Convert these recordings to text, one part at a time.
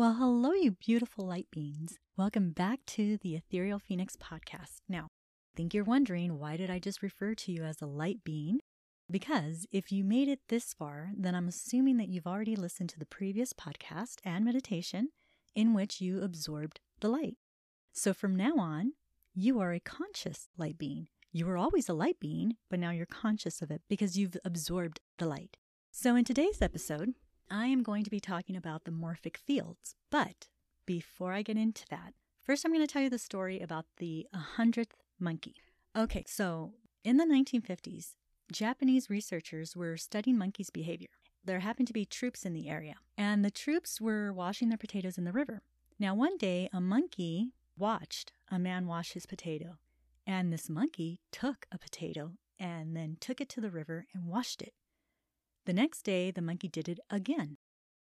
Well, hello, you beautiful light beings. Welcome back to the Ethereal Phoenix podcast. Now, I think you're wondering why did I just refer to you as a light being? Because if you made it this far, then I'm assuming that you've already listened to the previous podcast and meditation in which you absorbed the light. So from now on, you are a conscious light being. You were always a light being, but now you're conscious of it because you've absorbed the light. So in today's episode, I am going to be talking about the morphic fields. But before I get into that, first I'm going to tell you the story about the 100th monkey. Okay, so in the 1950s, Japanese researchers were studying monkeys' behavior. There happened to be troops in the area, and the troops were washing their potatoes in the river. Now, one day, a monkey watched a man wash his potato, and this monkey took a potato and then took it to the river and washed it. The next day, the monkey did it again.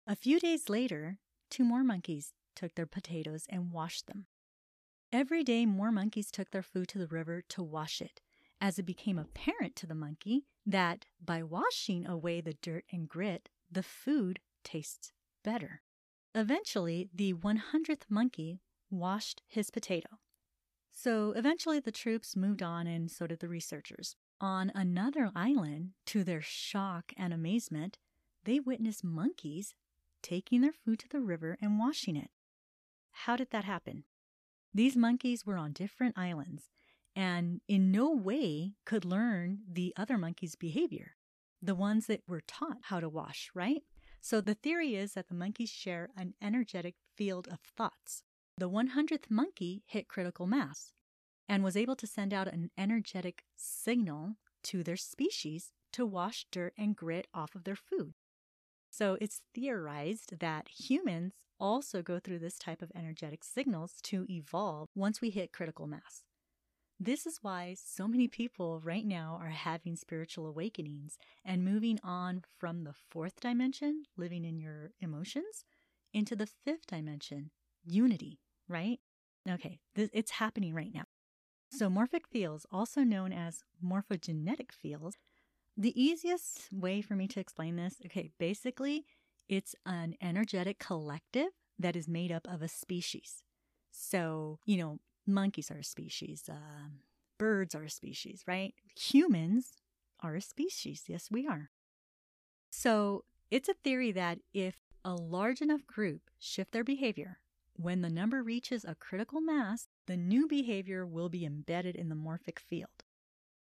A few days later, two more monkeys took their potatoes and washed them. Every day, more monkeys took their food to the river to wash it, as it became apparent to the monkey that by washing away the dirt and grit, the food tastes better. Eventually, the 100th monkey washed his potato. So eventually, the troops moved on, and so did the researchers. On another island, to their shock and amazement, they witnessed monkeys taking their food to the river and washing it. How did that happen? These monkeys were on different islands and in no way could learn the other monkeys' behavior, the ones that were taught how to wash, right? So the theory is that the monkeys share an energetic field of thoughts. The 100th monkey hit critical mass and was able to send out an energetic signal to their species to wash dirt and grit off of their food. So it's theorized that humans also go through this type of energetic signals to evolve once we hit critical mass. This is why so many people right now are having spiritual awakenings and moving on from the fourth dimension, living in your emotions, into the fifth dimension, unity, right? Okay, it's happening right now. So, morphic fields, also known as morphogenetic fields, the easiest way for me to explain this, okay, basically, it's an energetic collective that is made up of a species. So, you know, monkeys are a species, um, birds are a species, right? Humans are a species. Yes, we are. So, it's a theory that if a large enough group shift their behavior, when the number reaches a critical mass, the new behavior will be embedded in the morphic field.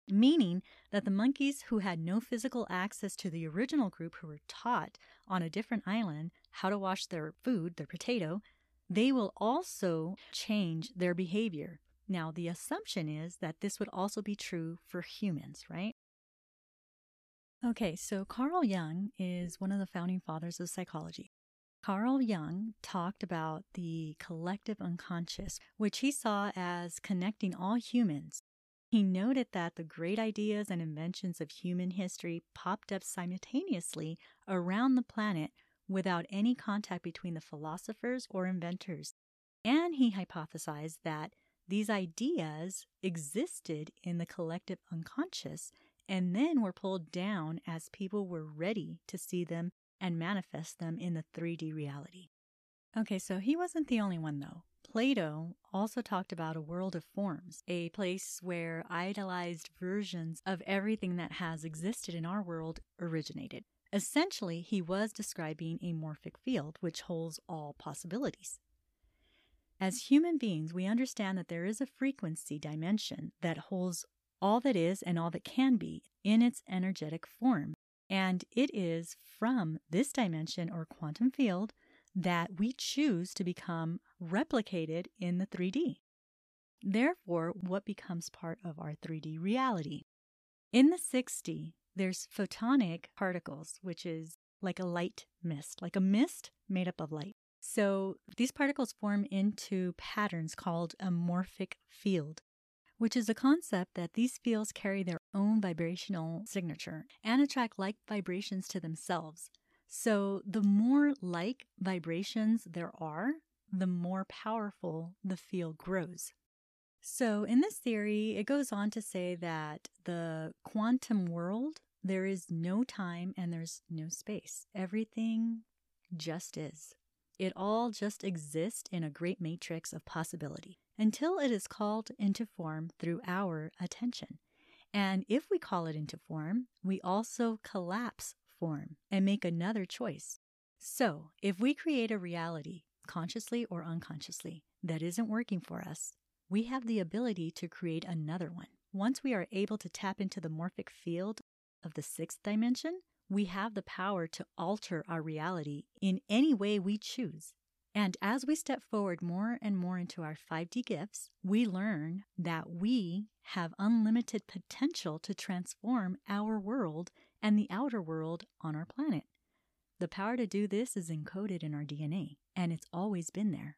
Meaning that the monkeys who had no physical access to the original group who were taught on a different island how to wash their food, their potato, they will also change their behavior. Now, the assumption is that this would also be true for humans, right? Okay, so Carl Jung is one of the founding fathers of psychology. Carl Jung talked about the collective unconscious, which he saw as connecting all humans. He noted that the great ideas and inventions of human history popped up simultaneously around the planet without any contact between the philosophers or inventors. And he hypothesized that these ideas existed in the collective unconscious and then were pulled down as people were ready to see them and manifest them in the 3D reality. Okay, so he wasn't the only one though. Plato also talked about a world of forms, a place where idealized versions of everything that has existed in our world originated. Essentially, he was describing a morphic field which holds all possibilities. As human beings, we understand that there is a frequency dimension that holds all that is and all that can be in its energetic form. And it is from this dimension or quantum field that we choose to become replicated in the 3D. Therefore, what becomes part of our 3D reality? In the 6D, there's photonic particles, which is like a light mist, like a mist made up of light. So these particles form into patterns called a morphic field which is a concept that these fields carry their own vibrational signature and attract like vibrations to themselves. So, the more like vibrations there are, the more powerful the field grows. So, in this theory, it goes on to say that the quantum world, there is no time and there's no space. Everything just is. It all just exists in a great matrix of possibility until it is called into form through our attention. And if we call it into form, we also collapse form and make another choice. So, if we create a reality, consciously or unconsciously, that isn't working for us, we have the ability to create another one. Once we are able to tap into the morphic field of the sixth dimension, we have the power to alter our reality in any way we choose. And as we step forward more and more into our 5D gifts, we learn that we have unlimited potential to transform our world and the outer world on our planet. The power to do this is encoded in our DNA, and it's always been there.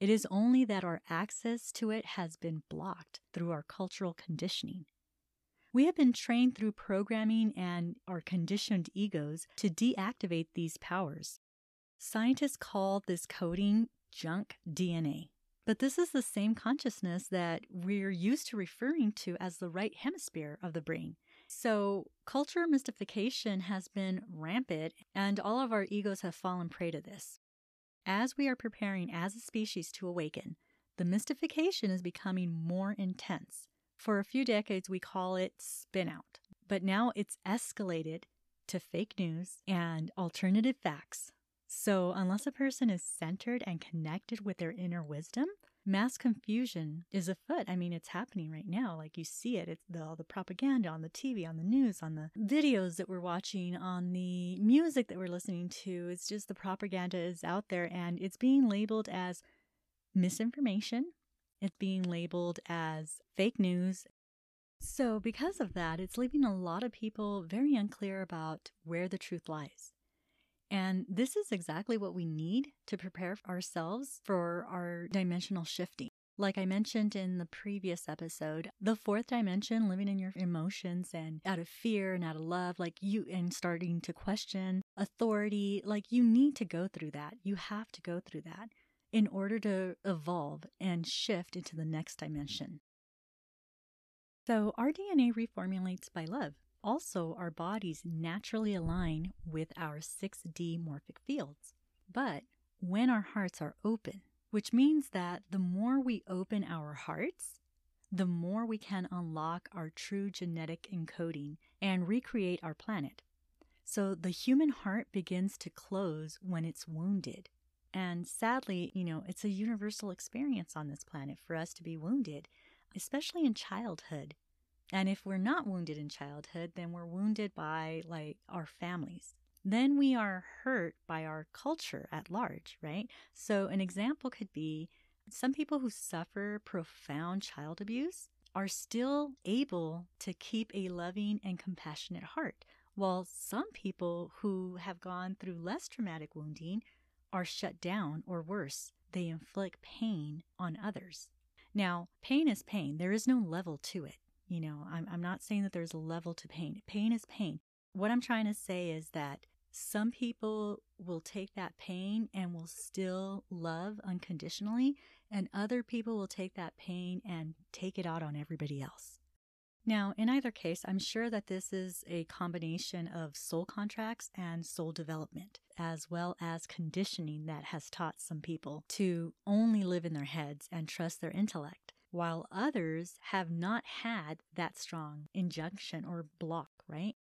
It is only that our access to it has been blocked through our cultural conditioning. We have been trained through programming and our conditioned egos to deactivate these powers. Scientists call this coding junk DNA. But this is the same consciousness that we're used to referring to as the right hemisphere of the brain. So, culture mystification has been rampant, and all of our egos have fallen prey to this. As we are preparing as a species to awaken, the mystification is becoming more intense. For a few decades, we call it spin out, but now it's escalated to fake news and alternative facts so, unless a person is centered and connected with their inner wisdom, mass confusion is afoot. I mean, it's happening right now. Like you see it. It's the, all the propaganda on the TV, on the news, on the videos that we're watching, on the music that we're listening to. It's just the propaganda is out there and it's being labeled as misinformation. It's being labeled as fake news. So, because of that, it's leaving a lot of people very unclear about where the truth lies. And this is exactly what we need to prepare ourselves for our dimensional shifting. Like I mentioned in the previous episode, the fourth dimension, living in your emotions and out of fear and out of love, like you, and starting to question authority, like you need to go through that. You have to go through that in order to evolve and shift into the next dimension. So, our DNA reformulates by love. Also, our bodies naturally align with our 6D morphic fields. But when our hearts are open, which means that the more we open our hearts, the more we can unlock our true genetic encoding and recreate our planet. So the human heart begins to close when it's wounded. And sadly, you know, it's a universal experience on this planet for us to be wounded, especially in childhood. And if we're not wounded in childhood, then we're wounded by like our families. Then we are hurt by our culture at large, right? So, an example could be some people who suffer profound child abuse are still able to keep a loving and compassionate heart, while some people who have gone through less traumatic wounding are shut down or worse, they inflict pain on others. Now, pain is pain, there is no level to it. You know, I'm, I'm not saying that there's a level to pain. Pain is pain. What I'm trying to say is that some people will take that pain and will still love unconditionally, and other people will take that pain and take it out on everybody else. Now, in either case, I'm sure that this is a combination of soul contracts and soul development, as well as conditioning that has taught some people to only live in their heads and trust their intellect while others have not had that strong injunction or block, right?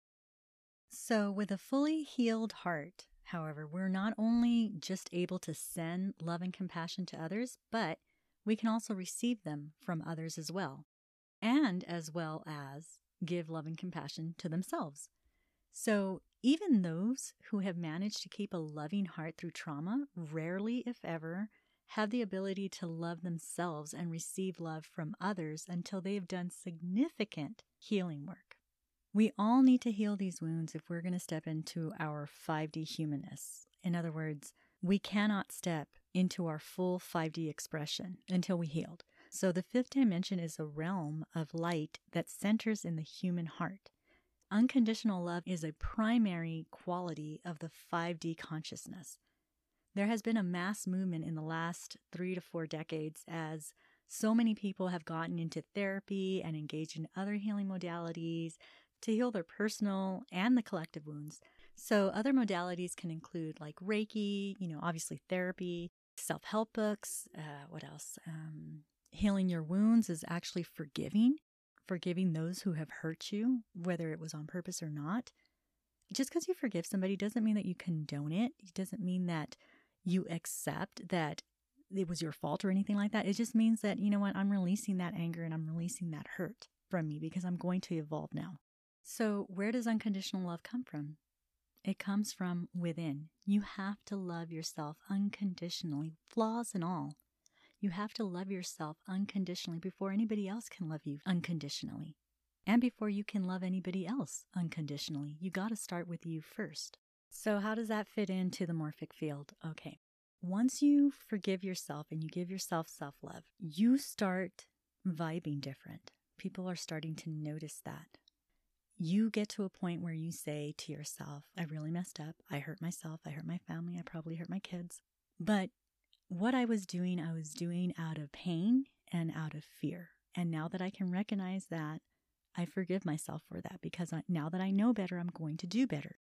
So, with a fully healed heart, however, we're not only just able to send love and compassion to others, but we can also receive them from others as well, and as well as give love and compassion to themselves. So, even those who have managed to keep a loving heart through trauma rarely, if ever, have the ability to love themselves and receive love from others until they've done significant healing work. We all need to heal these wounds if we're going to step into our 5D humanness. In other words, we cannot step into our full 5D expression until we healed. So, the fifth dimension is a realm of light that centers in the human heart. Unconditional love is a primary quality of the 5D consciousness. There has been a mass movement in the last three to four decades as so many people have gotten into therapy and engaged in other healing modalities to heal their personal and the collective wounds. So, other modalities can include like Reiki, you know, obviously therapy, self help books. Uh, what else? Um, healing your wounds is actually forgiving, forgiving those who have hurt you, whether it was on purpose or not. Just because you forgive somebody doesn't mean that you condone it. It doesn't mean that you accept that it was your fault or anything like that. It just means that, you know what, I'm releasing that anger and I'm releasing that hurt from me because I'm going to evolve now. So, where does unconditional love come from? It comes from within. You have to love yourself unconditionally, flaws and all. You have to love yourself unconditionally before anybody else can love you unconditionally. And before you can love anybody else unconditionally, you got to start with you first. So, how does that fit into the morphic field? Okay. Once you forgive yourself and you give yourself self love, you start vibing different. People are starting to notice that you get to a point where you say to yourself, I really messed up. I hurt myself. I hurt my family. I probably hurt my kids. But what I was doing, I was doing out of pain and out of fear. And now that I can recognize that, I forgive myself for that because now that I know better, I'm going to do better.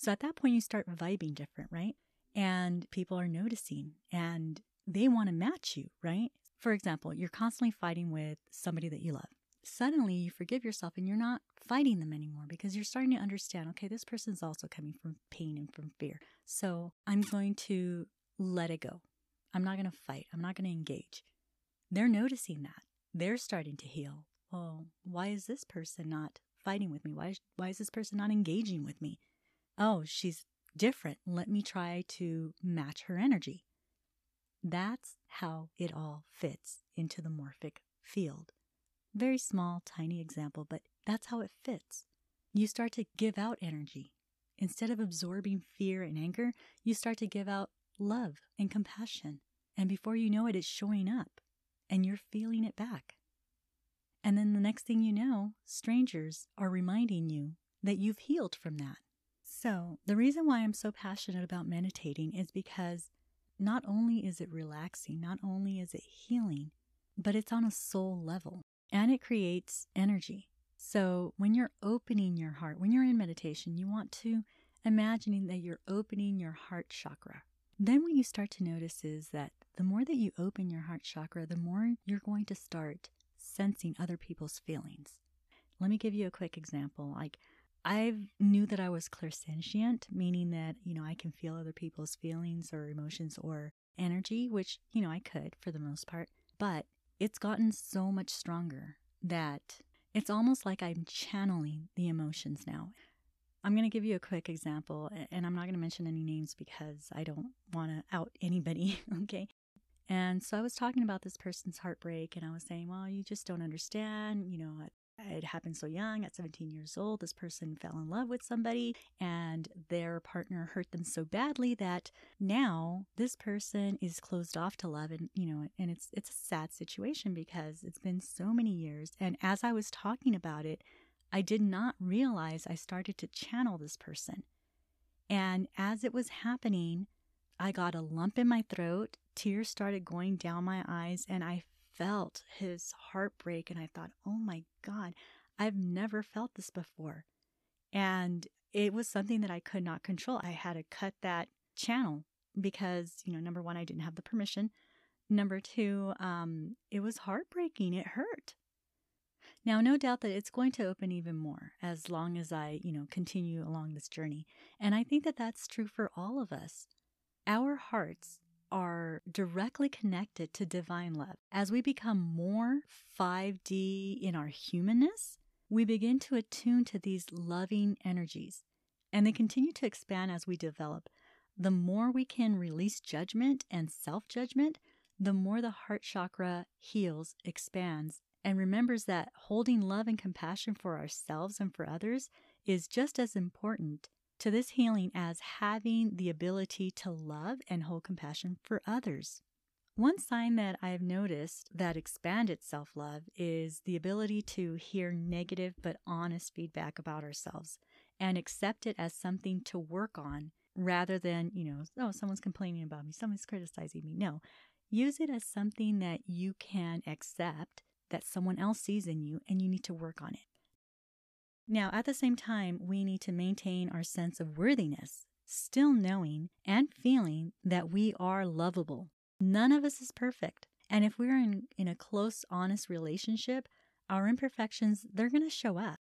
So at that point, you start vibing different, right? And people are noticing and they want to match you, right? For example, you're constantly fighting with somebody that you love suddenly you forgive yourself and you're not fighting them anymore because you're starting to understand okay, this person's also coming from pain and from fear. So I'm going to let it go. I'm not going to fight. I'm not going to engage. They're noticing that. They're starting to heal. Well, why is this person not fighting with me? Why, why is this person not engaging with me? Oh, she's different. Let me try to match her energy. That's how it all fits into the morphic field. Very small, tiny example, but that's how it fits. You start to give out energy. Instead of absorbing fear and anger, you start to give out love and compassion. And before you know it, it's showing up and you're feeling it back. And then the next thing you know, strangers are reminding you that you've healed from that. So, the reason why I'm so passionate about meditating is because not only is it relaxing, not only is it healing, but it's on a soul level and it creates energy. So when you're opening your heart, when you're in meditation, you want to imagining that you're opening your heart chakra. Then what you start to notice is that the more that you open your heart chakra, the more you're going to start sensing other people's feelings. Let me give you a quick example. Like I knew that I was clairsentient, meaning that, you know, I can feel other people's feelings or emotions or energy, which, you know, I could for the most part. But it's gotten so much stronger that it's almost like I'm channeling the emotions now. I'm going to give you a quick example, and I'm not going to mention any names because I don't want to out anybody, okay? And so I was talking about this person's heartbreak, and I was saying, well, you just don't understand. You know, it happened so young at 17 years old this person fell in love with somebody and their partner hurt them so badly that now this person is closed off to love and you know and it's it's a sad situation because it's been so many years. And as i was talking about it i did not realize i started to channel this person. And as it was happening i got a lump in my throat tears started going down my eyes and i felt his heartbreak and I thought, oh my God, I've never felt this before. And it was something that I could not control. I had to cut that channel because, you know, number one, I didn't have the permission. Number two, um, it was heartbreaking. It hurt. Now, no doubt that it's going to open even more as long as I, you know, continue along this journey. And I think that that's true for all of us. Our hearts are directly connected to divine love. As we become more 5D in our humanness, we begin to attune to these loving energies, and they continue to expand as we develop. The more we can release judgment and self judgment, the more the heart chakra heals, expands, and remembers that holding love and compassion for ourselves and for others is just as important to this healing as having the ability to love and hold compassion for others. One sign that I've noticed that expanded self love is the ability to hear negative but honest feedback about ourselves and accept it as something to work on rather than, you know, oh, someone's complaining about me, someone's criticizing me. No, use it as something that you can accept that someone else sees in you and you need to work on it. Now, at the same time, we need to maintain our sense of worthiness, still knowing and feeling that we are lovable. None of us is perfect. And if we're in, in a close, honest relationship, our imperfections, they're going to show up.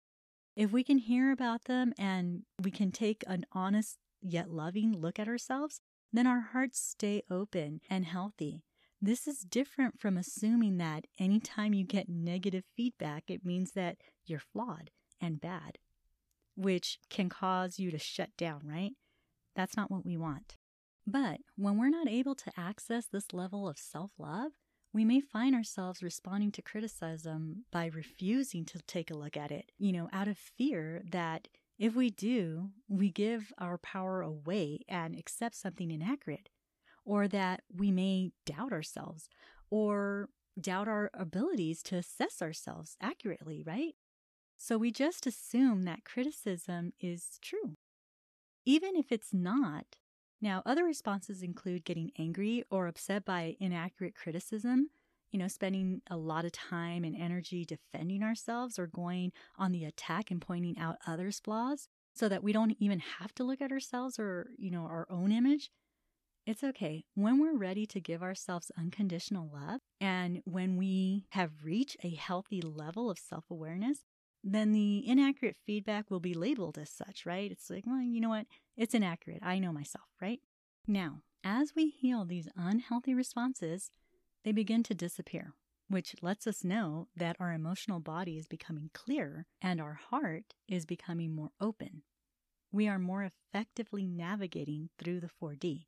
If we can hear about them and we can take an honest yet loving look at ourselves, then our hearts stay open and healthy. This is different from assuming that anytime you get negative feedback, it means that you're flawed and bad, which can cause you to shut down, right? That's not what we want. But when we're not able to access this level of self love, we may find ourselves responding to criticism by refusing to take a look at it, you know, out of fear that if we do, we give our power away and accept something inaccurate, or that we may doubt ourselves or doubt our abilities to assess ourselves accurately, right? So we just assume that criticism is true, even if it's not. Now, other responses include getting angry or upset by inaccurate criticism, you know, spending a lot of time and energy defending ourselves or going on the attack and pointing out others' flaws so that we don't even have to look at ourselves or, you know, our own image. It's okay. When we're ready to give ourselves unconditional love and when we have reached a healthy level of self awareness, then the inaccurate feedback will be labeled as such, right? It's like, well, you know what? It's inaccurate. I know myself, right? Now, as we heal these unhealthy responses, they begin to disappear, which lets us know that our emotional body is becoming clearer and our heart is becoming more open. We are more effectively navigating through the 4D.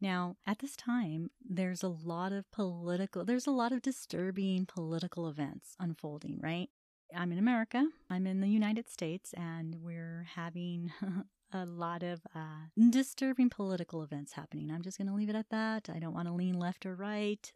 Now, at this time, there's a lot of political, there's a lot of disturbing political events unfolding, right? I'm in America, I'm in the United States, and we're having a lot of uh, disturbing political events happening. I'm just going to leave it at that. I don't want to lean left or right.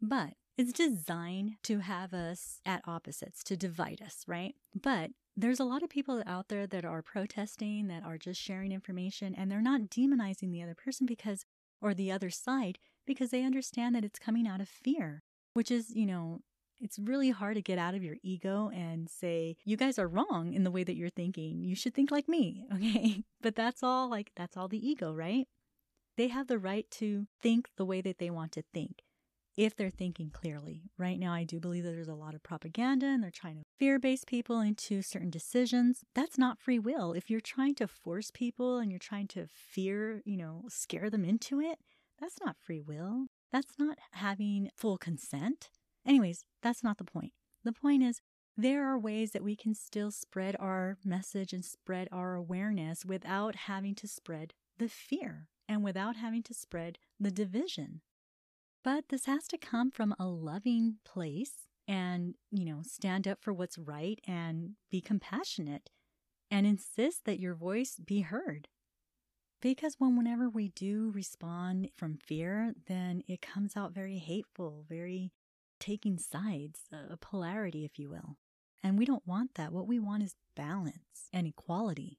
But it's designed to have us at opposites, to divide us, right? But there's a lot of people out there that are protesting, that are just sharing information, and they're not demonizing the other person because, or the other side, because they understand that it's coming out of fear, which is, you know, it's really hard to get out of your ego and say, you guys are wrong in the way that you're thinking. You should think like me. Okay. But that's all like, that's all the ego, right? They have the right to think the way that they want to think if they're thinking clearly. Right now, I do believe that there's a lot of propaganda and they're trying to fear base people into certain decisions. That's not free will. If you're trying to force people and you're trying to fear, you know, scare them into it, that's not free will. That's not having full consent. Anyways, that's not the point. The point is, there are ways that we can still spread our message and spread our awareness without having to spread the fear and without having to spread the division. But this has to come from a loving place and, you know, stand up for what's right and be compassionate and insist that your voice be heard. Because when whenever we do respond from fear, then it comes out very hateful, very taking sides, a polarity, if you will. And we don't want that. What we want is balance and equality.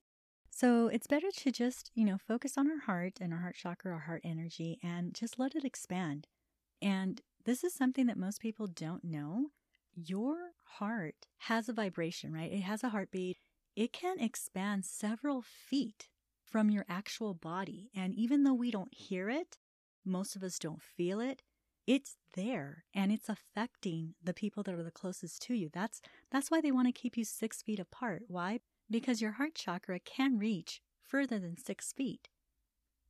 So it's better to just, you know, focus on our heart and our heart chakra, our heart energy, and just let it expand. And this is something that most people don't know. Your heart has a vibration, right? It has a heartbeat. It can expand several feet from your actual body. And even though we don't hear it, most of us don't feel it, it's there and it's affecting the people that are the closest to you. That's that's why they want to keep you six feet apart. Why? Because your heart chakra can reach further than six feet.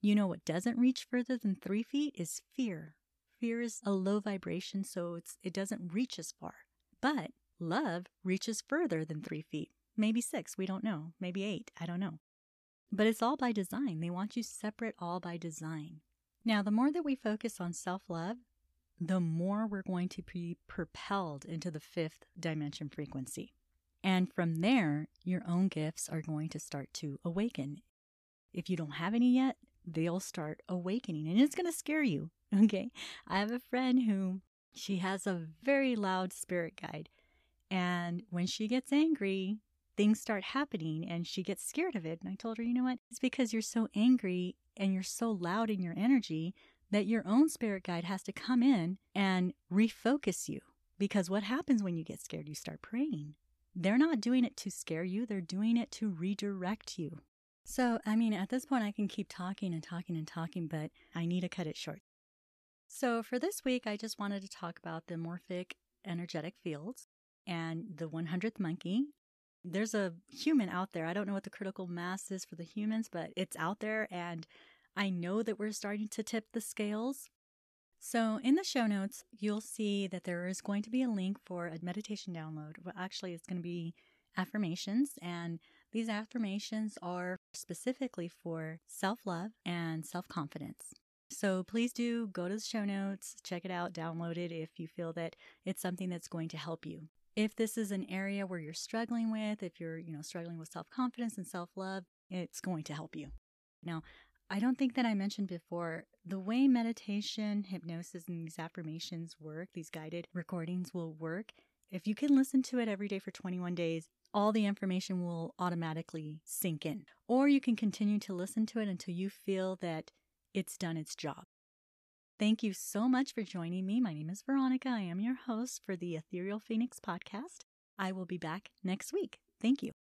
You know what doesn't reach further than three feet is fear. Fear is a low vibration, so it's it doesn't reach as far. But love reaches further than three feet. Maybe six, we don't know. Maybe eight, I don't know. But it's all by design. They want you separate all by design. Now, the more that we focus on self love, the more we're going to be propelled into the fifth dimension frequency. And from there, your own gifts are going to start to awaken. If you don't have any yet, they'll start awakening and it's going to scare you. Okay. I have a friend who she has a very loud spirit guide. And when she gets angry, things start happening and she gets scared of it. And I told her, you know what? It's because you're so angry and you're so loud in your energy that your own spirit guide has to come in and refocus you. Because what happens when you get scared? You start praying. they're not doing it to scare you, they're doing it to redirect you. So, I mean, at this point, I can keep talking and talking and talking, but I need to cut it short. So, for this week, I just wanted to talk about the morphic energetic fields and the 100th monkey. There's a human out there. I don't know what the critical mass is for the humans, but it's out there. And I know that we're starting to tip the scales. So, in the show notes, you'll see that there is going to be a link for a meditation download. Well, actually, it's going to be affirmations, and these affirmations are specifically for self love and self confidence. So please do go to the show notes, check it out, download it if you feel that it's something that's going to help you. If this is an area where you're struggling with, if you're, you know, struggling with self-confidence and self-love, it's going to help you. Now, I don't think that I mentioned before the way meditation, hypnosis, and these affirmations work, these guided recordings will work. If you can listen to it every day for 21 days, all the information will automatically sink in. Or you can continue to listen to it until you feel that it's done its job. Thank you so much for joining me. My name is Veronica. I am your host for the Ethereal Phoenix podcast. I will be back next week. Thank you.